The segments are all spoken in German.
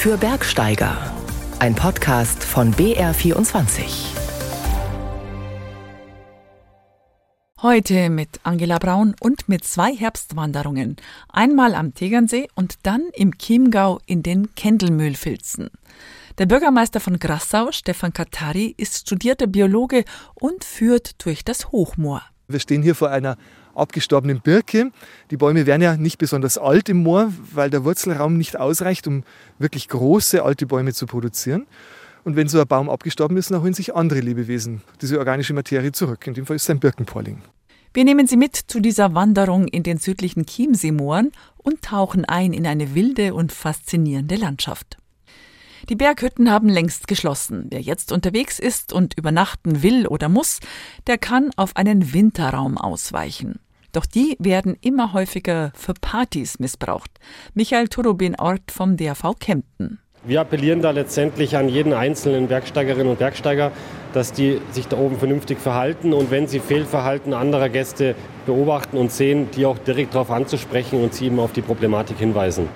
für Bergsteiger. Ein Podcast von BR24. Heute mit Angela Braun und mit zwei Herbstwanderungen. Einmal am Tegernsee und dann im Chiemgau in den Kendelmühlfilzen. Der Bürgermeister von Grassau, Stefan Katari, ist studierter Biologe und führt durch das Hochmoor. Wir stehen hier vor einer abgestorbenen Birke. Die Bäume werden ja nicht besonders alt im Moor, weil der Wurzelraum nicht ausreicht, um wirklich große alte Bäume zu produzieren. Und wenn so ein Baum abgestorben ist, dann holen sich andere Lebewesen diese organische Materie zurück. In dem Fall ist es ein Birkenporling. Wir nehmen Sie mit zu dieser Wanderung in den südlichen Chiemseemooren und tauchen ein in eine wilde und faszinierende Landschaft. Die Berghütten haben längst geschlossen. Wer jetzt unterwegs ist und übernachten will oder muss, der kann auf einen Winterraum ausweichen. Doch die werden immer häufiger für Partys missbraucht. Michael Turubin Ort vom DRV Kempten. Wir appellieren da letztendlich an jeden einzelnen Bergsteigerinnen und Bergsteiger, dass die sich da oben vernünftig verhalten und wenn sie Fehlverhalten anderer Gäste beobachten und sehen, die auch direkt darauf anzusprechen und sie eben auf die Problematik hinweisen.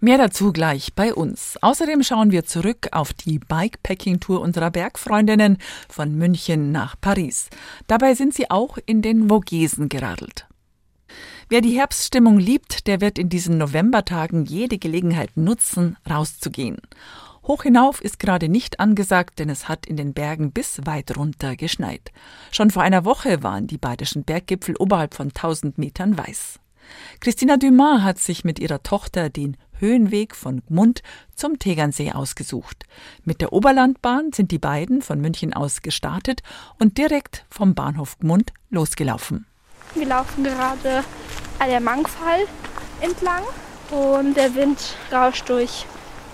Mehr dazu gleich bei uns. Außerdem schauen wir zurück auf die Bikepacking-Tour unserer Bergfreundinnen von München nach Paris. Dabei sind sie auch in den Vogesen geradelt. Wer die Herbststimmung liebt, der wird in diesen Novembertagen jede Gelegenheit nutzen, rauszugehen. Hoch hinauf ist gerade nicht angesagt, denn es hat in den Bergen bis weit runter geschneit. Schon vor einer Woche waren die badischen Berggipfel oberhalb von 1000 Metern weiß. Christina Dumas hat sich mit ihrer Tochter den Höhenweg von Gmund zum Tegernsee ausgesucht. Mit der Oberlandbahn sind die beiden von München aus gestartet und direkt vom Bahnhof Gmund losgelaufen. Wir laufen gerade an der Mangfall entlang und der Wind rauscht durch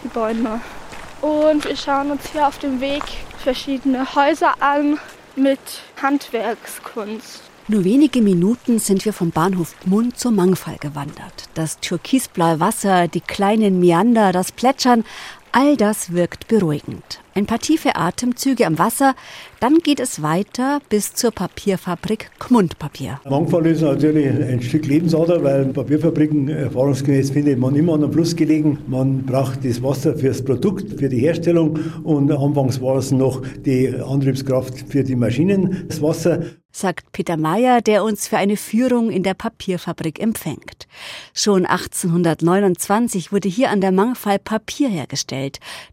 die Bäume. Und wir schauen uns hier auf dem Weg verschiedene Häuser an mit Handwerkskunst. Nur wenige Minuten sind wir vom Bahnhof Gmund zur Mangfall gewandert. Das türkisblaue Wasser, die kleinen Meander, das Plätschern, all das wirkt beruhigend. Ein paar tiefe Atemzüge am Wasser, dann geht es weiter bis zur Papierfabrik Gmund Papier. Mangfall ist natürlich ein Stück Lebensader, weil Papierfabriken erfahrungsgemäß findet man immer an einem Fluss gelegen. Man braucht das Wasser fürs Produkt, für die Herstellung und anfangs war es noch die Antriebskraft für die Maschinen. Das Wasser sagt Peter Meyer, der uns für eine Führung in der Papierfabrik empfängt. Schon 1829 wurde hier an der Mangfall Papier hergestellt,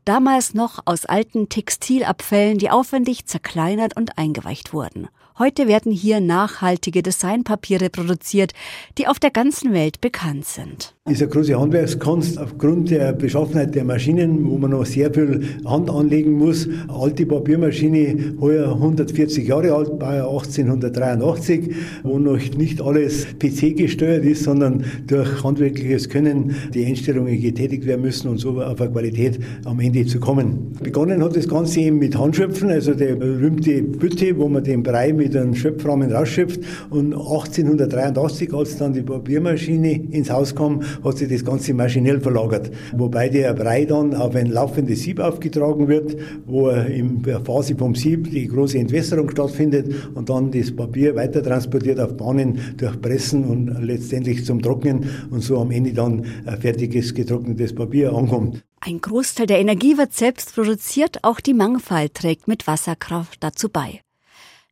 damals noch aus alten Textilabfällen, die aufwendig zerkleinert und eingeweicht wurden. Heute werden hier nachhaltige Designpapiere produziert, die auf der ganzen Welt bekannt sind. Eine große Handwerkskunst aufgrund der Beschaffenheit der Maschinen, wo man noch sehr viel Hand anlegen muss. Alte Papiermaschine, heuer 140 Jahre alt, Baujahr 1883, wo noch nicht alles PC gesteuert ist, sondern durch handwerkliches Können die Einstellungen getätigt werden müssen und so auf eine Qualität am Ende zu kommen. Begonnen hat das Ganze eben mit Handschöpfen, also der berühmte Bütte, wo man den Brei mit einem Schöpfrahmen rausschöpft. Und 1883, als dann die Papiermaschine ins Haus kam, hat sich das Ganze maschinell verlagert. Wobei der Brei dann auf ein laufendes Sieb aufgetragen wird, wo in der Phase vom Sieb die große Entwässerung stattfindet und dann das Papier weiter transportiert auf Bahnen durch Pressen und letztendlich zum Trocknen und so am Ende dann fertiges getrocknetes Papier ankommt. Ein Großteil der Energie wird selbst produziert, auch die Mangfall trägt mit Wasserkraft dazu bei.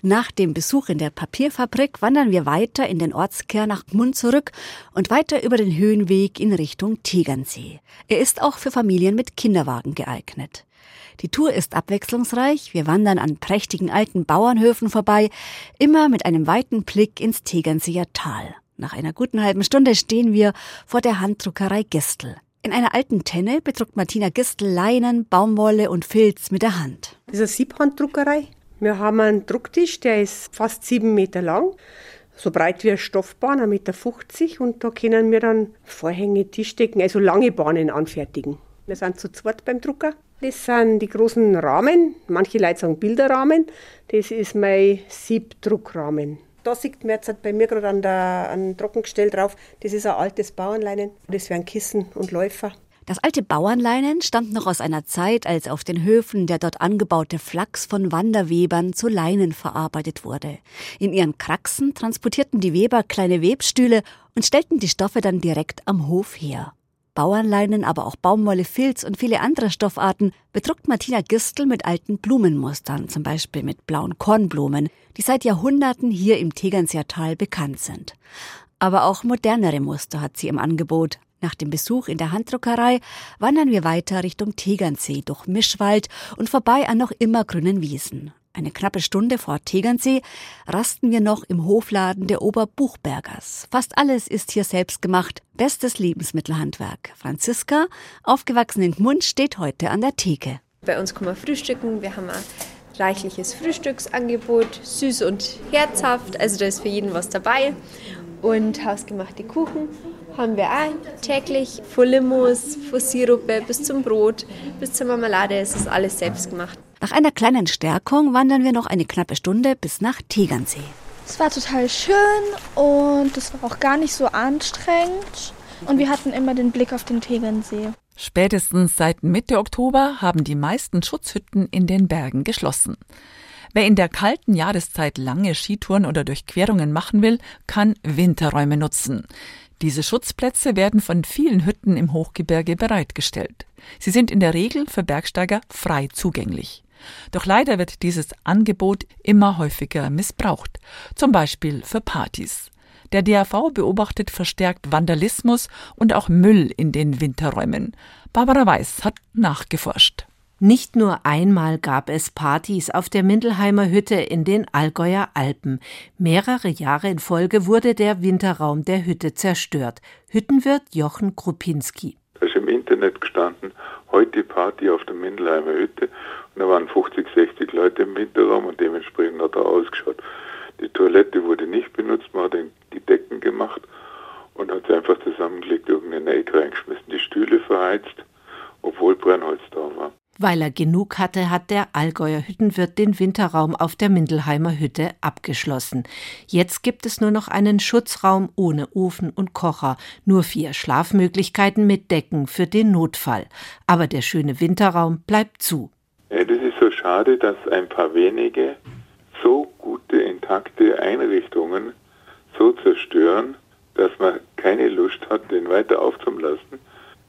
Nach dem Besuch in der Papierfabrik wandern wir weiter in den Ortskern nach Gmund zurück und weiter über den Höhenweg in Richtung Tegernsee. Er ist auch für Familien mit Kinderwagen geeignet. Die Tour ist abwechslungsreich. Wir wandern an prächtigen alten Bauernhöfen vorbei, immer mit einem weiten Blick ins Tegernseer Tal. Nach einer guten halben Stunde stehen wir vor der Handdruckerei Gistel. In einer alten Tenne bedruckt Martina Gistel Leinen, Baumwolle und Filz mit der Hand. Ist eine Siebhanddruckerei. Wir haben einen Drucktisch, der ist fast sieben Meter lang, so breit wie eine Stoffbahn, 1,50 Meter. Und da können wir dann Vorhänge, Tischdecken, also lange Bahnen anfertigen. Wir sind zu zweit beim Drucker. Das sind die großen Rahmen, manche Leute sagen Bilderrahmen. Das ist mein Siebdruckrahmen. Da sieht man jetzt bei mir gerade an der an Trockengestell drauf, das ist ein altes Bauernleinen. Das wären Kissen und Läufer. Das alte Bauernleinen stammt noch aus einer Zeit, als auf den Höfen der dort angebaute Flachs von Wanderwebern zu Leinen verarbeitet wurde. In ihren Kraxen transportierten die Weber kleine Webstühle und stellten die Stoffe dann direkt am Hof her. Bauernleinen, aber auch Baumwolle, Filz und viele andere Stoffarten bedruckt Martina Gistel mit alten Blumenmustern, zum Beispiel mit blauen Kornblumen, die seit Jahrhunderten hier im Tegernseer Tal bekannt sind. Aber auch modernere Muster hat sie im Angebot. Nach dem Besuch in der Handdruckerei wandern wir weiter Richtung Tegernsee durch Mischwald und vorbei an noch immer grünen Wiesen. Eine knappe Stunde vor Tegernsee rasten wir noch im Hofladen der Oberbuchbergers. Fast alles ist hier selbst gemacht. Bestes Lebensmittelhandwerk. Franziska, aufgewachsen in Gmund, steht heute an der Theke. Bei uns kann man frühstücken. Wir haben ein reichliches Frühstücksangebot, süß und herzhaft. Also da ist für jeden was dabei. Und hausgemachte Kuchen haben wir auch täglich. Von Limos, von Sirupe bis zum Brot, bis zur Marmelade. Es ist alles selbst gemacht. Nach einer kleinen Stärkung wandern wir noch eine knappe Stunde bis nach Tegernsee. Es war total schön und es war auch gar nicht so anstrengend. Und wir hatten immer den Blick auf den Tegernsee. Spätestens seit Mitte Oktober haben die meisten Schutzhütten in den Bergen geschlossen. Wer in der kalten Jahreszeit lange Skitouren oder Durchquerungen machen will, kann Winterräume nutzen. Diese Schutzplätze werden von vielen Hütten im Hochgebirge bereitgestellt. Sie sind in der Regel für Bergsteiger frei zugänglich. Doch leider wird dieses Angebot immer häufiger missbraucht, zum Beispiel für Partys. Der DAV beobachtet verstärkt Vandalismus und auch Müll in den Winterräumen. Barbara Weiß hat nachgeforscht. Nicht nur einmal gab es Partys auf der Mindelheimer Hütte in den Allgäuer Alpen. Mehrere Jahre in Folge wurde der Winterraum der Hütte zerstört. Hüttenwirt Jochen Krupinski. Da ist im Internet gestanden, heute Party auf der Mindelheimer Hütte. Und da waren 50, 60 Leute im Winterraum und dementsprechend hat er ausgeschaut. Die Toilette wurde nicht benutzt, man hat die Decken gemacht und hat sie einfach zusammengelegt, irgendeine Ecke reingeschmissen, die Stühle verheizt, obwohl Brennholz da war. Weil er genug hatte, hat der Allgäuer Hüttenwirt den Winterraum auf der Mindelheimer Hütte abgeschlossen. Jetzt gibt es nur noch einen Schutzraum ohne Ofen und Kocher, nur vier Schlafmöglichkeiten mit Decken für den Notfall. Aber der schöne Winterraum bleibt zu. Ja, das ist so schade, dass ein paar wenige so gute, intakte Einrichtungen so zerstören, dass man keine Lust hat, den weiter aufzulassen.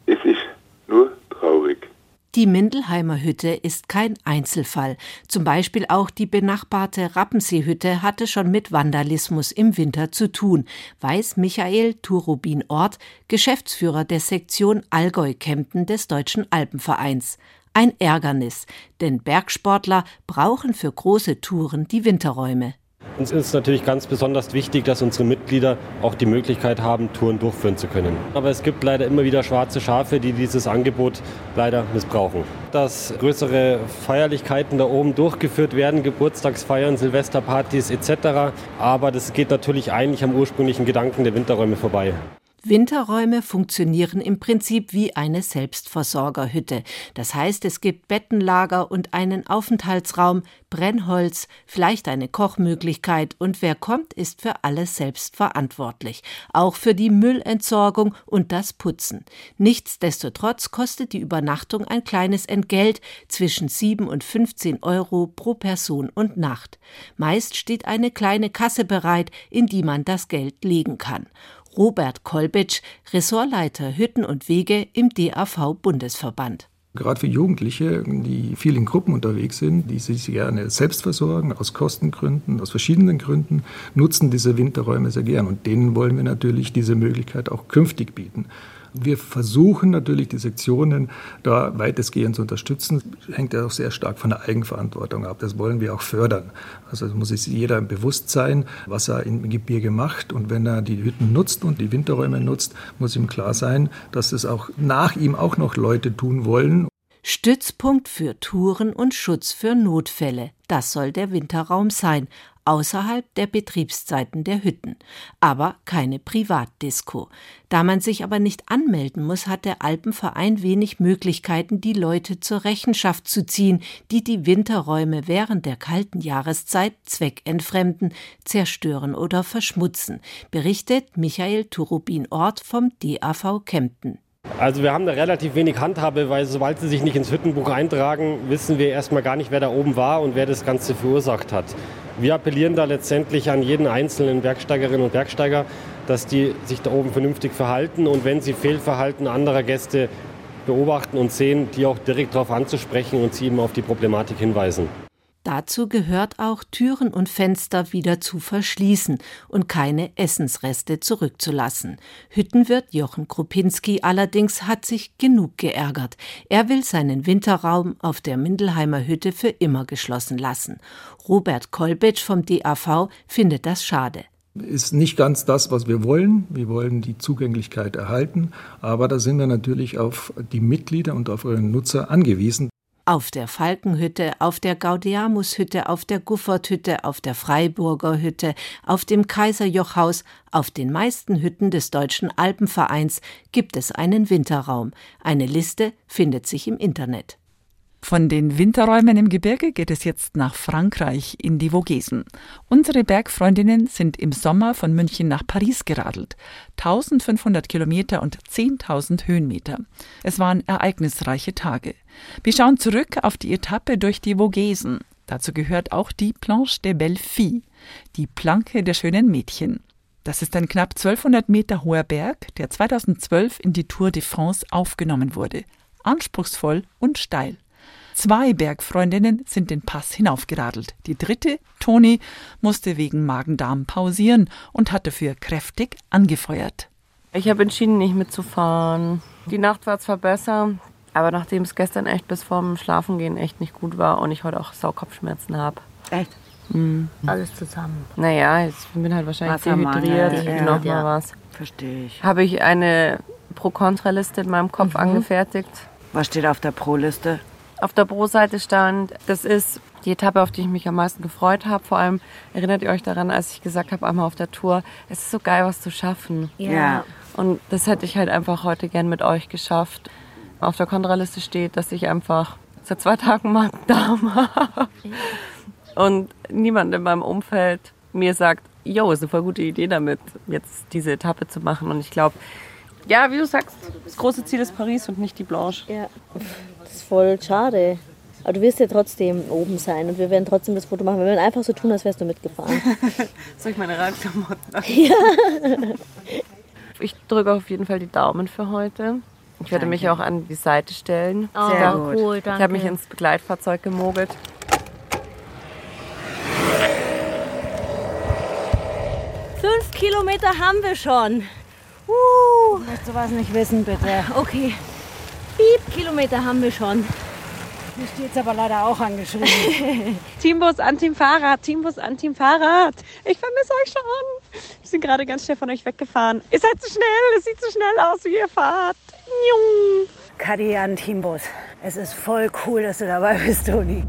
Es ist nur traurig. Die Mindelheimer Hütte ist kein Einzelfall. Zum Beispiel auch die benachbarte Rappenseehütte hatte schon mit Vandalismus im Winter zu tun, weiß Michael Turubin-Ort, Geschäftsführer der Sektion Allgäu-Kempten des Deutschen Alpenvereins. Ein Ärgernis, denn Bergsportler brauchen für große Touren die Winterräume. Uns ist natürlich ganz besonders wichtig, dass unsere Mitglieder auch die Möglichkeit haben, Touren durchführen zu können. Aber es gibt leider immer wieder schwarze Schafe, die dieses Angebot leider missbrauchen. Dass größere Feierlichkeiten da oben durchgeführt werden, Geburtstagsfeiern, Silvesterpartys etc. Aber das geht natürlich eigentlich am ursprünglichen Gedanken der Winterräume vorbei. Winterräume funktionieren im Prinzip wie eine Selbstversorgerhütte. Das heißt, es gibt Bettenlager und einen Aufenthaltsraum, Brennholz, vielleicht eine Kochmöglichkeit und wer kommt, ist für alles selbst verantwortlich. Auch für die Müllentsorgung und das Putzen. Nichtsdestotrotz kostet die Übernachtung ein kleines Entgelt zwischen 7 und 15 Euro pro Person und Nacht. Meist steht eine kleine Kasse bereit, in die man das Geld legen kann. Robert Kolbitsch, Ressortleiter Hütten und Wege im DAV-Bundesverband. Gerade für Jugendliche, die viel in Gruppen unterwegs sind, die sich gerne selbst versorgen, aus Kostengründen, aus verschiedenen Gründen, nutzen diese Winterräume sehr gern. Und denen wollen wir natürlich diese Möglichkeit auch künftig bieten. Wir versuchen natürlich, die Sektionen da weitestgehend zu unterstützen. Hängt ja auch sehr stark von der Eigenverantwortung ab. Das wollen wir auch fördern. Also muss sich jeder bewusst sein, was er im Gebirge macht. Und wenn er die Hütten nutzt und die Winterräume nutzt, muss ihm klar sein, dass es auch nach ihm auch noch Leute tun wollen. Stützpunkt für Touren und Schutz für Notfälle. Das soll der Winterraum sein, außerhalb der Betriebszeiten der Hütten, aber keine Privatdisco. Da man sich aber nicht anmelden muss, hat der Alpenverein wenig Möglichkeiten, die Leute zur Rechenschaft zu ziehen, die die Winterräume während der kalten Jahreszeit zweckentfremden, zerstören oder verschmutzen, berichtet Michael Turubin-Ort vom DAV Kempten. Also wir haben da relativ wenig Handhabe, weil sobald sie sich nicht ins Hüttenbuch eintragen, wissen wir erstmal gar nicht, wer da oben war und wer das Ganze verursacht hat. Wir appellieren da letztendlich an jeden einzelnen Bergsteigerinnen und Bergsteiger, dass die sich da oben vernünftig verhalten und wenn sie Fehlverhalten anderer Gäste beobachten und sehen, die auch direkt darauf anzusprechen und sie eben auf die Problematik hinweisen. Dazu gehört auch, Türen und Fenster wieder zu verschließen und keine Essensreste zurückzulassen. Hüttenwirt Jochen Krupinski allerdings hat sich genug geärgert. Er will seinen Winterraum auf der Mindelheimer Hütte für immer geschlossen lassen. Robert Kolbitsch vom DAV findet das schade ist nicht ganz das, was wir wollen. Wir wollen die Zugänglichkeit erhalten, aber da sind wir natürlich auf die Mitglieder und auf eure Nutzer angewiesen. Auf der Falkenhütte, auf der Gaudeamushütte, auf der Gufferthütte, auf der Freiburger Hütte, auf dem Kaiserjochhaus, auf den meisten Hütten des Deutschen Alpenvereins gibt es einen Winterraum. Eine Liste findet sich im Internet. Von den Winterräumen im Gebirge geht es jetzt nach Frankreich in die Vogesen. Unsere Bergfreundinnen sind im Sommer von München nach Paris geradelt. 1500 Kilometer und 10.000 Höhenmeter. Es waren ereignisreiche Tage. Wir schauen zurück auf die Etappe durch die Vogesen. Dazu gehört auch die Planche des Belles Filles, die Planke der schönen Mädchen. Das ist ein knapp 1200 Meter hoher Berg, der 2012 in die Tour de France aufgenommen wurde. Anspruchsvoll und steil. Zwei Bergfreundinnen sind den Pass hinaufgeradelt. Die dritte, Toni, musste wegen Magen-Darm pausieren und hat dafür kräftig angefeuert. Ich habe entschieden, nicht mitzufahren. Die Nacht war zwar besser, aber nachdem es gestern echt bis vorm Schlafengehen echt nicht gut war und ich heute auch Saukopfschmerzen habe. Echt? Mhm. Alles zusammen. Naja, ich bin halt wahrscheinlich dehydriert. Ja, noch mal was. Verstehe ich. Habe ich eine Pro-Kontra-Liste in meinem Kopf mhm. angefertigt. Was steht auf der Pro-Liste? Auf der Pro-Seite stand, das ist die Etappe, auf die ich mich am meisten gefreut habe. Vor allem erinnert ihr euch daran, als ich gesagt habe, einmal auf der Tour, es ist so geil, was zu schaffen. Ja. Und das hätte ich halt einfach heute gern mit euch geschafft. Auf der Kontraliste steht, dass ich einfach seit zwei Tagen Magen-Darm habe. Und niemand in meinem Umfeld mir sagt, yo, ist eine voll gute Idee damit, jetzt diese Etappe zu machen. Und ich glaube, ja, wie du sagst, das große Ziel ist Paris und nicht die Blanche. Ja, das ist voll schade. Aber du wirst ja trotzdem oben sein und wir werden trotzdem das Foto machen. Wir werden einfach so tun, als wärst du mitgefahren. Soll ich meine Radklamotten Ja. Ich drücke auf jeden Fall die Daumen für heute. Ich werde danke. mich auch an die Seite stellen. Oh, Sehr gut. cool, danke. Ich habe mich ins Begleitfahrzeug gemogelt. Fünf Kilometer haben wir schon. Uh. Ich möchte sowas nicht wissen, bitte. Okay. Piep, Kilometer haben wir schon. Hier steht es aber leider auch angeschrieben. Teambus an Team Fahrrad, Teambus an Team Fahrrad. Ich vermisse euch schon. Wir sind gerade ganz schnell von euch weggefahren. Ihr seid zu schnell, es sieht zu schnell aus, wie ihr fahrt. Jung. Kadi an Teambus. Es ist voll cool, dass du dabei bist, Toni.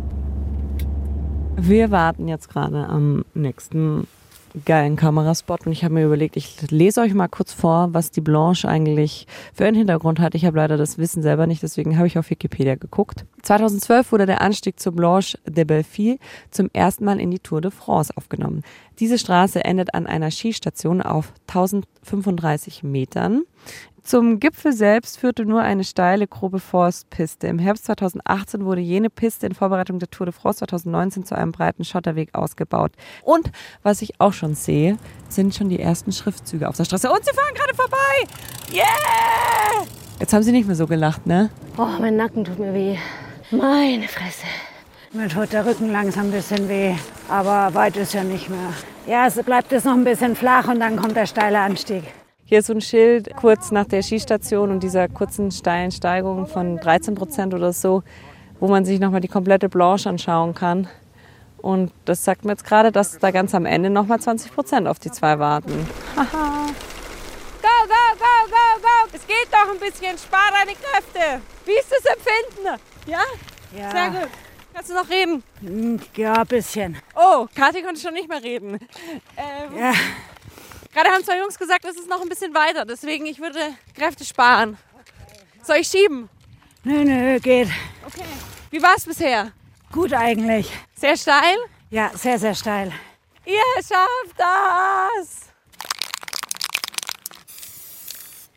Wir warten jetzt gerade am nächsten geilen Kameraspot und ich habe mir überlegt, ich lese euch mal kurz vor, was die Blanche eigentlich für einen Hintergrund hat. Ich habe leider das Wissen selber nicht, deswegen habe ich auf Wikipedia geguckt. 2012 wurde der Anstieg zur Blanche de Belleville zum ersten Mal in die Tour de France aufgenommen. Diese Straße endet an einer Skistation auf 1035 Metern. Zum Gipfel selbst führte nur eine steile, grobe Forstpiste. Im Herbst 2018 wurde jene Piste in Vorbereitung der Tour de France 2019 zu einem breiten Schotterweg ausgebaut. Und was ich auch schon sehe, sind schon die ersten Schriftzüge auf der Straße. Und sie fahren gerade vorbei! Yeah! Jetzt haben sie nicht mehr so gelacht, ne? Oh, mein Nacken tut mir weh. Meine Fresse. Mir tut der Rücken langsam ein bisschen weh, aber weit ist ja nicht mehr. Ja, es bleibt jetzt noch ein bisschen flach und dann kommt der steile Anstieg. Hier ist so ein Schild kurz nach der Skistation und dieser kurzen steilen Steigung von 13 Prozent oder so, wo man sich nochmal die komplette Blanche anschauen kann. Und das sagt mir jetzt gerade, dass da ganz am Ende nochmal 20 Prozent auf die zwei warten. Haha. go, go, go, go, go! Es geht doch ein bisschen. Spar deine Kräfte. Wie ist das Empfinden? Ja? Ja. Sehr gut. Kannst du noch reden? Ja, ein bisschen. Oh, Kathi konnte schon nicht mehr reden. Ähm, ja. Gerade haben zwei Jungs gesagt, es ist noch ein bisschen weiter. Deswegen, ich würde Kräfte sparen. Soll ich schieben? Nö, nö, geht. Okay. Wie war es bisher? Gut eigentlich. Sehr steil? Ja, sehr, sehr steil. Ihr schafft das!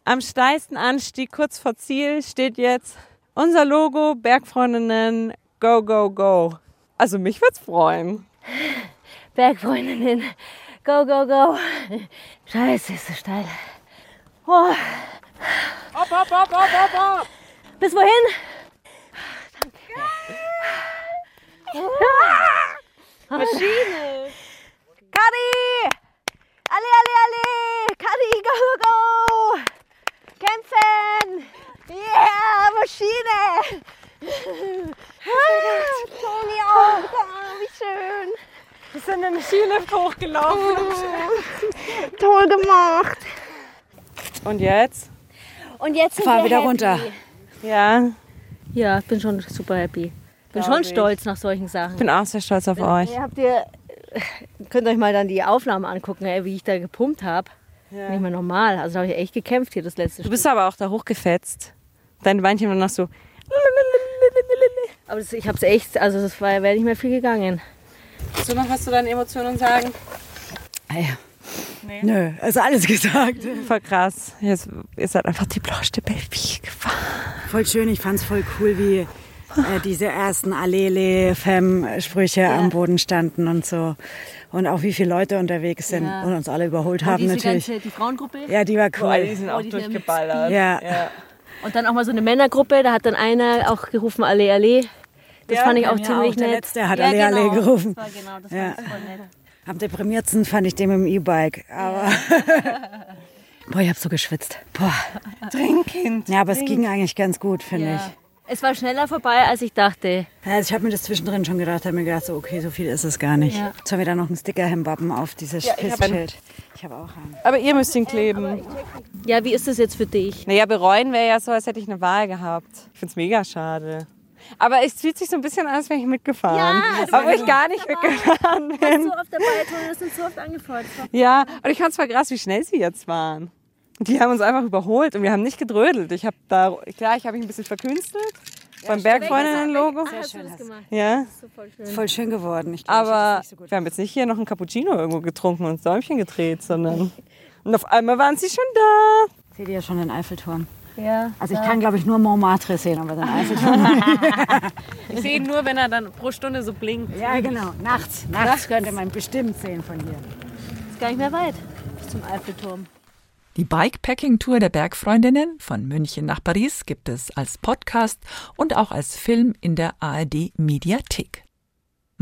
Am steilsten Anstieg kurz vor Ziel steht jetzt unser Logo Bergfreundinnen Go, Go, Go. Also mich würde es freuen. Bergfreundinnen Go, go, go. Scheiße, ist so steil. Oh. Hopp, hopp, hopp, hopp, hopp, hopp. Bis wohin? Danke. Maschine. Kadi! Ali, Ali, Ali! Kadi, go, go, go! Kämpfen! Yeah, Maschine! Ah, Toni auch! Oh, wie schön! Wir sind in den Skilift hochgelaufen. Toll gemacht! Und jetzt? Und jetzt sind Fahr wir wieder happy. runter. Ja. Ja, ich bin schon super happy. Bin schon ich. stolz nach solchen Sachen. Ich bin auch sehr stolz auf euch. Ihr habt ihr, könnt euch mal dann die Aufnahmen angucken, ey, wie ich da gepumpt habe. Ja. Nicht mehr normal. Also da habe ich echt gekämpft hier das letzte Du bist aber auch da hochgefetzt. Deine Beinchen waren noch so. Aber das, ich habe es echt, also das war, wäre nicht mehr viel gegangen. Willst du noch was zu deinen Emotionen sagen? Ah ja. Nö, also alles gesagt. Voll krass. Ihr, ihr seid einfach die de Belleville gefahren. Voll schön, ich fand's voll cool, wie äh, diese ersten Allele-Femme-Sprüche am Boden standen und so. Und auch wie viele Leute unterwegs sind Ja. und uns alle überholt Und haben diese natürlich. Ganze, die Frauengruppe. Ja, die war Boah, cool. die sind Oh, auch die sind durchgeballert. Ja. Und dann auch mal so eine Männergruppe, da hat dann einer auch gerufen, alle, alle. Das Ja, fand ich auch ziemlich auch. Der nett. Letzte hat ja, alle, alle genau. gerufen. Das war genau, das Ja. war voll nett. Am deprimiertsten fand ich den mit dem E-Bike. Aber. Boah, ich hab so geschwitzt. Boah. Trinkkind. Ja, aber es ging eigentlich ganz gut, finde Ja. ich. Es war schneller vorbei, als ich dachte. Ja, Also ich habe mir das zwischendrin schon gedacht, habe mir gedacht, so, okay, so viel ist es gar nicht. Ja. Sollen wir da noch einen Sticker hinbappen auf dieses Ja, hab. Pissschild? Ich habe auch einen. Aber ihr müsst ihn kleben. Ja, wie ist das jetzt für dich? Naja, bereuen wäre ja so, als hätte ich eine Wahl gehabt. Ich finde es mega schade. Aber es fühlt sich so ein bisschen an, als wäre ich mitgefahren. Ja, aber ich gar nicht mitgefahren bin. So oft dabei, Toni, das sind so oft angefeuert. Ja, und ich fand es voll krass, wie schnell sie jetzt waren. Die haben uns einfach überholt und wir haben nicht gedrödelt. Ich habe da, klar, ich habe mich ein bisschen verkünstelt. beim Bergfreundinnen-Logo. Ah, hast du das gemacht? Ja. Das ist so voll schön. Voll schön geworden. Ich glaub, ich Aber so gut wir haben jetzt nicht hier noch ein Cappuccino irgendwo getrunken und uns Däumchen gedreht, sondern. Und auf einmal waren sie schon da. Seht ihr schon den Eiffelturm? Ja. Also ich kann, glaube ich, nur Montmartre sehen, aber den Eiffelturm. Ich sehe ihn nur, wenn er dann pro Stunde so blinkt. ja, genau. Nachts. Nachts könnte man bestimmt sehen von hier. Ist gar nicht mehr weit bis zum Eiffelturm. Die Bikepacking-Tour der Bergfreundinnen von München nach Paris gibt es als Podcast und auch als Film in der ARD Mediathek.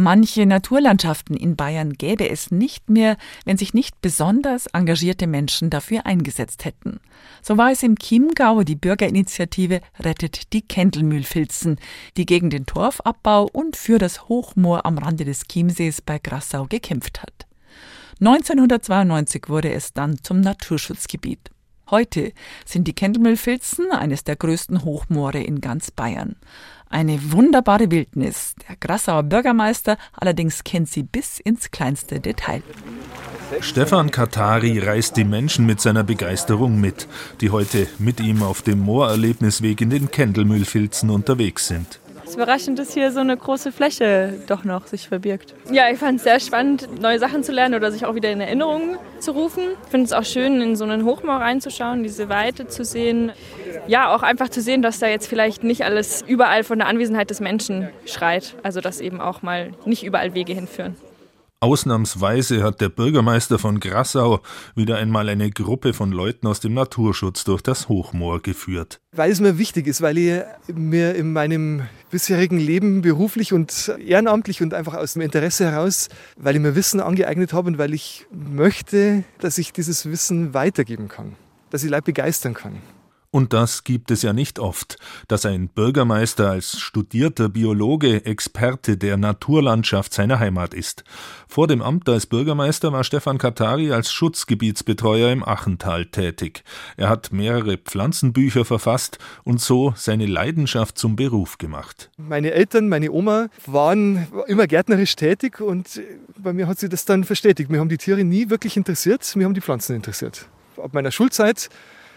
Manche Naturlandschaften in Bayern gäbe es nicht mehr, wenn sich nicht besonders engagierte Menschen dafür eingesetzt hätten. So war es im Chiemgau die Bürgerinitiative Rettet die Kendelmühlfilzen, die gegen den Torfabbau und für das Hochmoor am Rande des Chiemsees bei Grassau gekämpft hat. 1992 wurde es dann zum Naturschutzgebiet. Heute sind die Kendelmühlfilzen eines der größten Hochmoore in ganz Bayern. Eine wunderbare Wildnis. Der Grassauer Bürgermeister allerdings kennt sie bis ins kleinste Detail. Stefan Katari reißt die Menschen mit seiner Begeisterung mit, die heute mit ihm auf dem Moorerlebnisweg in den Kendelmühlfilzen unterwegs sind. Ist überraschend, dass hier so eine große Fläche doch noch sich verbirgt. Ja, ich fand es sehr spannend, neue Sachen zu lernen oder sich auch wieder in Erinnerung zu rufen. Ich finde es auch schön, in so einen Hochmoor reinzuschauen, diese Weite zu sehen. Ja, auch einfach zu sehen, dass da jetzt vielleicht nicht alles überall von der Anwesenheit des Menschen schreit. Also dass eben auch mal nicht überall Wege hinführen. Ausnahmsweise hat der Bürgermeister von Grassau wieder einmal eine Gruppe von Leuten aus dem Naturschutz durch das Hochmoor geführt. Weil es mir wichtig ist, weil ich mir in meinem bisherigen Leben beruflich und ehrenamtlich und einfach aus dem Interesse heraus, weil ich mir Wissen angeeignet habe und weil ich möchte, dass ich dieses Wissen weitergeben kann, dass ich Leute begeistern kann. Und das gibt es ja nicht oft, dass ein Bürgermeister als studierter Biologe Experte der Naturlandschaft seiner Heimat ist. Vor dem Amt als Bürgermeister war Stefan Katari als Schutzgebietsbetreuer im Achental tätig. Er hat mehrere Pflanzenbücher verfasst und so seine Leidenschaft zum Beruf gemacht. Meine Eltern, meine Oma waren immer gärtnerisch tätig und bei mir hat sich das dann verstetigt. Mir haben die Tiere nie wirklich interessiert, mir haben die Pflanzen interessiert. Ab meiner Schulzeit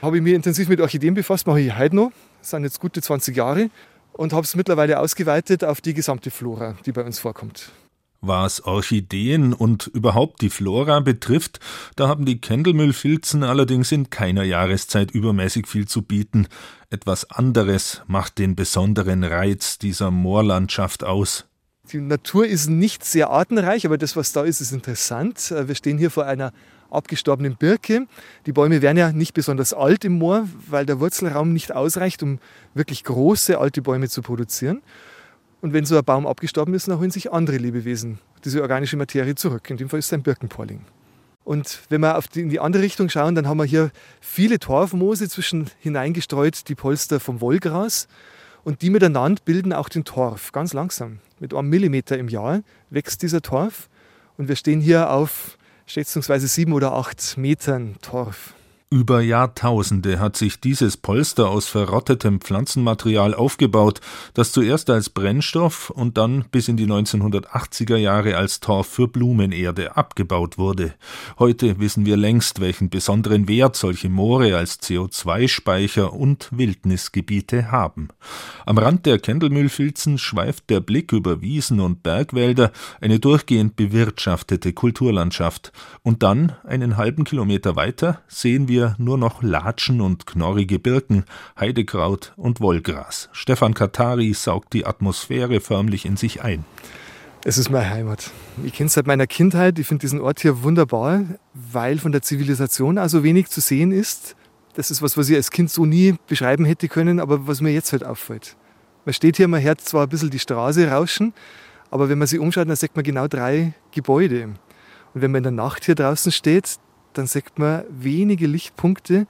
habe ich mich intensiv mit Orchideen befasst, mache ich heute noch. Das sind jetzt gute 20 Jahre und habe es mittlerweile ausgeweitet auf die gesamte Flora, die bei uns vorkommt. Was Orchideen und überhaupt die Flora betrifft, da haben die Kendelmüllfilzen allerdings in keiner Jahreszeit übermäßig viel zu bieten. Etwas anderes macht den besonderen Reiz dieser Moorlandschaft aus. Die Natur ist nicht sehr artenreich, aber das, was da ist, ist interessant. Äh, wir stehen hier vor einer abgestorbenen Birke. Die Bäume werden ja nicht besonders alt im Moor, weil der Wurzelraum nicht ausreicht, um wirklich große alte Bäume zu produzieren. Und wenn so ein Baum abgestorben ist, dann holen sich andere Lebewesen diese organische Materie zurück. In dem Fall ist es ein Birkenporling. Und wenn wir die, in die andere Richtung schauen, dann haben wir hier viele Torfmoose zwischen hineingestreut, die Polster vom Wollgras. Und die miteinander bilden auch den Torf, ganz langsam. Mit einem Millimeter im Jahr wächst dieser Torf. Und wir stehen hier auf schätzungsweise sieben oder acht Metern Torf. Über Jahrtausende hat sich dieses Polster aus verrottetem Pflanzenmaterial aufgebaut, das zuerst als Brennstoff und dann bis in die 1980er Jahre als Torf für Blumenerde abgebaut wurde. Heute wissen wir längst, welchen besonderen Wert solche Moore als CO2-Speicher und Wildnisgebiete haben. Am Rand der Kendelmühlfilzen schweift der Blick über Wiesen und Bergwälder, eine durchgehend bewirtschaftete Kulturlandschaft. Und dann, einen halben Kilometer weiter, sehen wir wir nur noch Latschen und knorrige Birken, Heidekraut und Wollgras. Stefan Katari saugt die Atmosphäre förmlich in sich ein. Es ist meine Heimat. Ich kenne es seit meiner Kindheit. Ich finde diesen Ort hier wunderbar, weil von der Zivilisation also wenig zu sehen ist. Das ist was, was ich als Kind so nie beschreiben hätte können, aber was mir jetzt halt auffällt. Man steht hier, man hört zwar ein bisschen die Straße rauschen, aber wenn man sich umschaut, dann sieht man genau drei Gebäude. Und wenn man in der Nacht hier draußen steht, dann sieht man wenige Lichtpunkte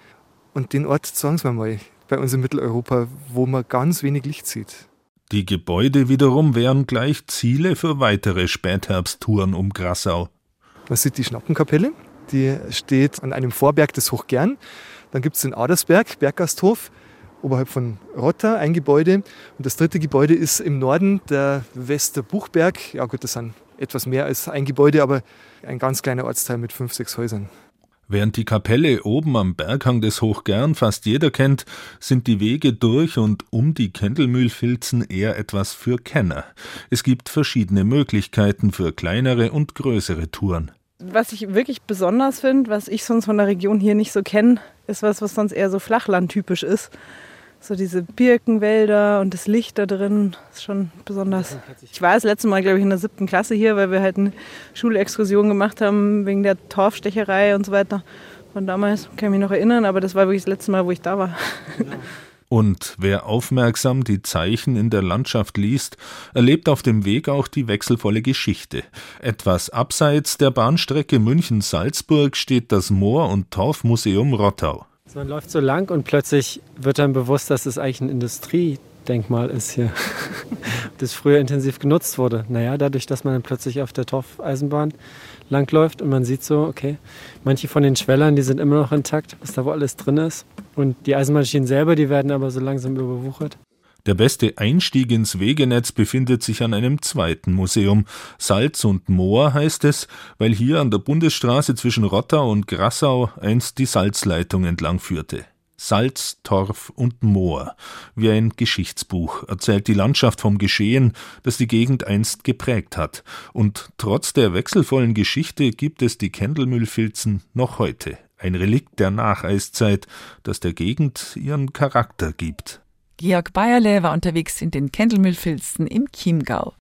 und den Ort, sagen wir mal, bei uns in Mitteleuropa, wo man ganz wenig Licht sieht. Die Gebäude wiederum wären gleich Ziele für weitere Spätherbsttouren um Grassau. Man sieht die Schnappenkapelle, die steht an einem Vorberg des Hochgern. Dann gibt es den Adersberg, Berggasthof, oberhalb von Rotta, ein Gebäude. Und das dritte Gebäude ist im Norden der Westerbuchberg. Ja gut, das sind etwas mehr als ein Gebäude, aber ein ganz kleiner Ortsteil mit fünf, sechs Häusern. Während die Kapelle oben am Berghang des Hochgern fast jeder kennt, sind die Wege durch und um die Kendelmühlfilzen eher etwas für Kenner. Es gibt verschiedene Möglichkeiten für kleinere und größere Touren. Was ich wirklich besonders finde, was ich sonst von der Region hier nicht so kenne, ist was, was sonst eher so flachlandtypisch ist so diese Birkenwälder und das Licht da drin ist schon besonders. Ich war das letzte Mal, glaube ich, in der siebten Klasse hier, weil wir halt eine Schulexkursion gemacht haben wegen der Torfstecherei und so weiter. Von damals kann ich mich noch erinnern, aber das war wirklich das letzte Mal, wo ich da war. Und wer aufmerksam die Zeichen in der Landschaft liest, erlebt auf dem Weg auch die wechselvolle Geschichte. Etwas abseits der Bahnstrecke München-Salzburg steht das Moor- und Torfmuseum Rottau. Also man läuft so lang und plötzlich wird einem bewusst, dass es eigentlich ein Industriedenkmal ist hier, das früher intensiv genutzt wurde. Naja, dadurch, dass man dann plötzlich auf der Torfeisenbahn langläuft und man sieht so, okay, manche von den Schwellern, die sind immer noch intakt, was da wo alles drin ist. Und die Eisenbahnschienen selber, die werden aber so langsam überwuchert. Der beste Einstieg ins Wegenetz befindet sich an einem zweiten Museum. Salz und Moor heißt es, weil hier an der Bundesstraße zwischen Rottau und Grassau einst die Salzleitung entlang führte. Salz, Torf und Moor. Wie ein Geschichtsbuch erzählt die Landschaft vom Geschehen, das die Gegend einst geprägt hat. Und trotz der wechselvollen Geschichte gibt es die Kendelmühlfilzen noch heute. Ein Relikt der Nacheiszeit, das der Gegend ihren Charakter gibt. Georg Bayerle war unterwegs in den Kendelmühlfilzen im Chiemgau.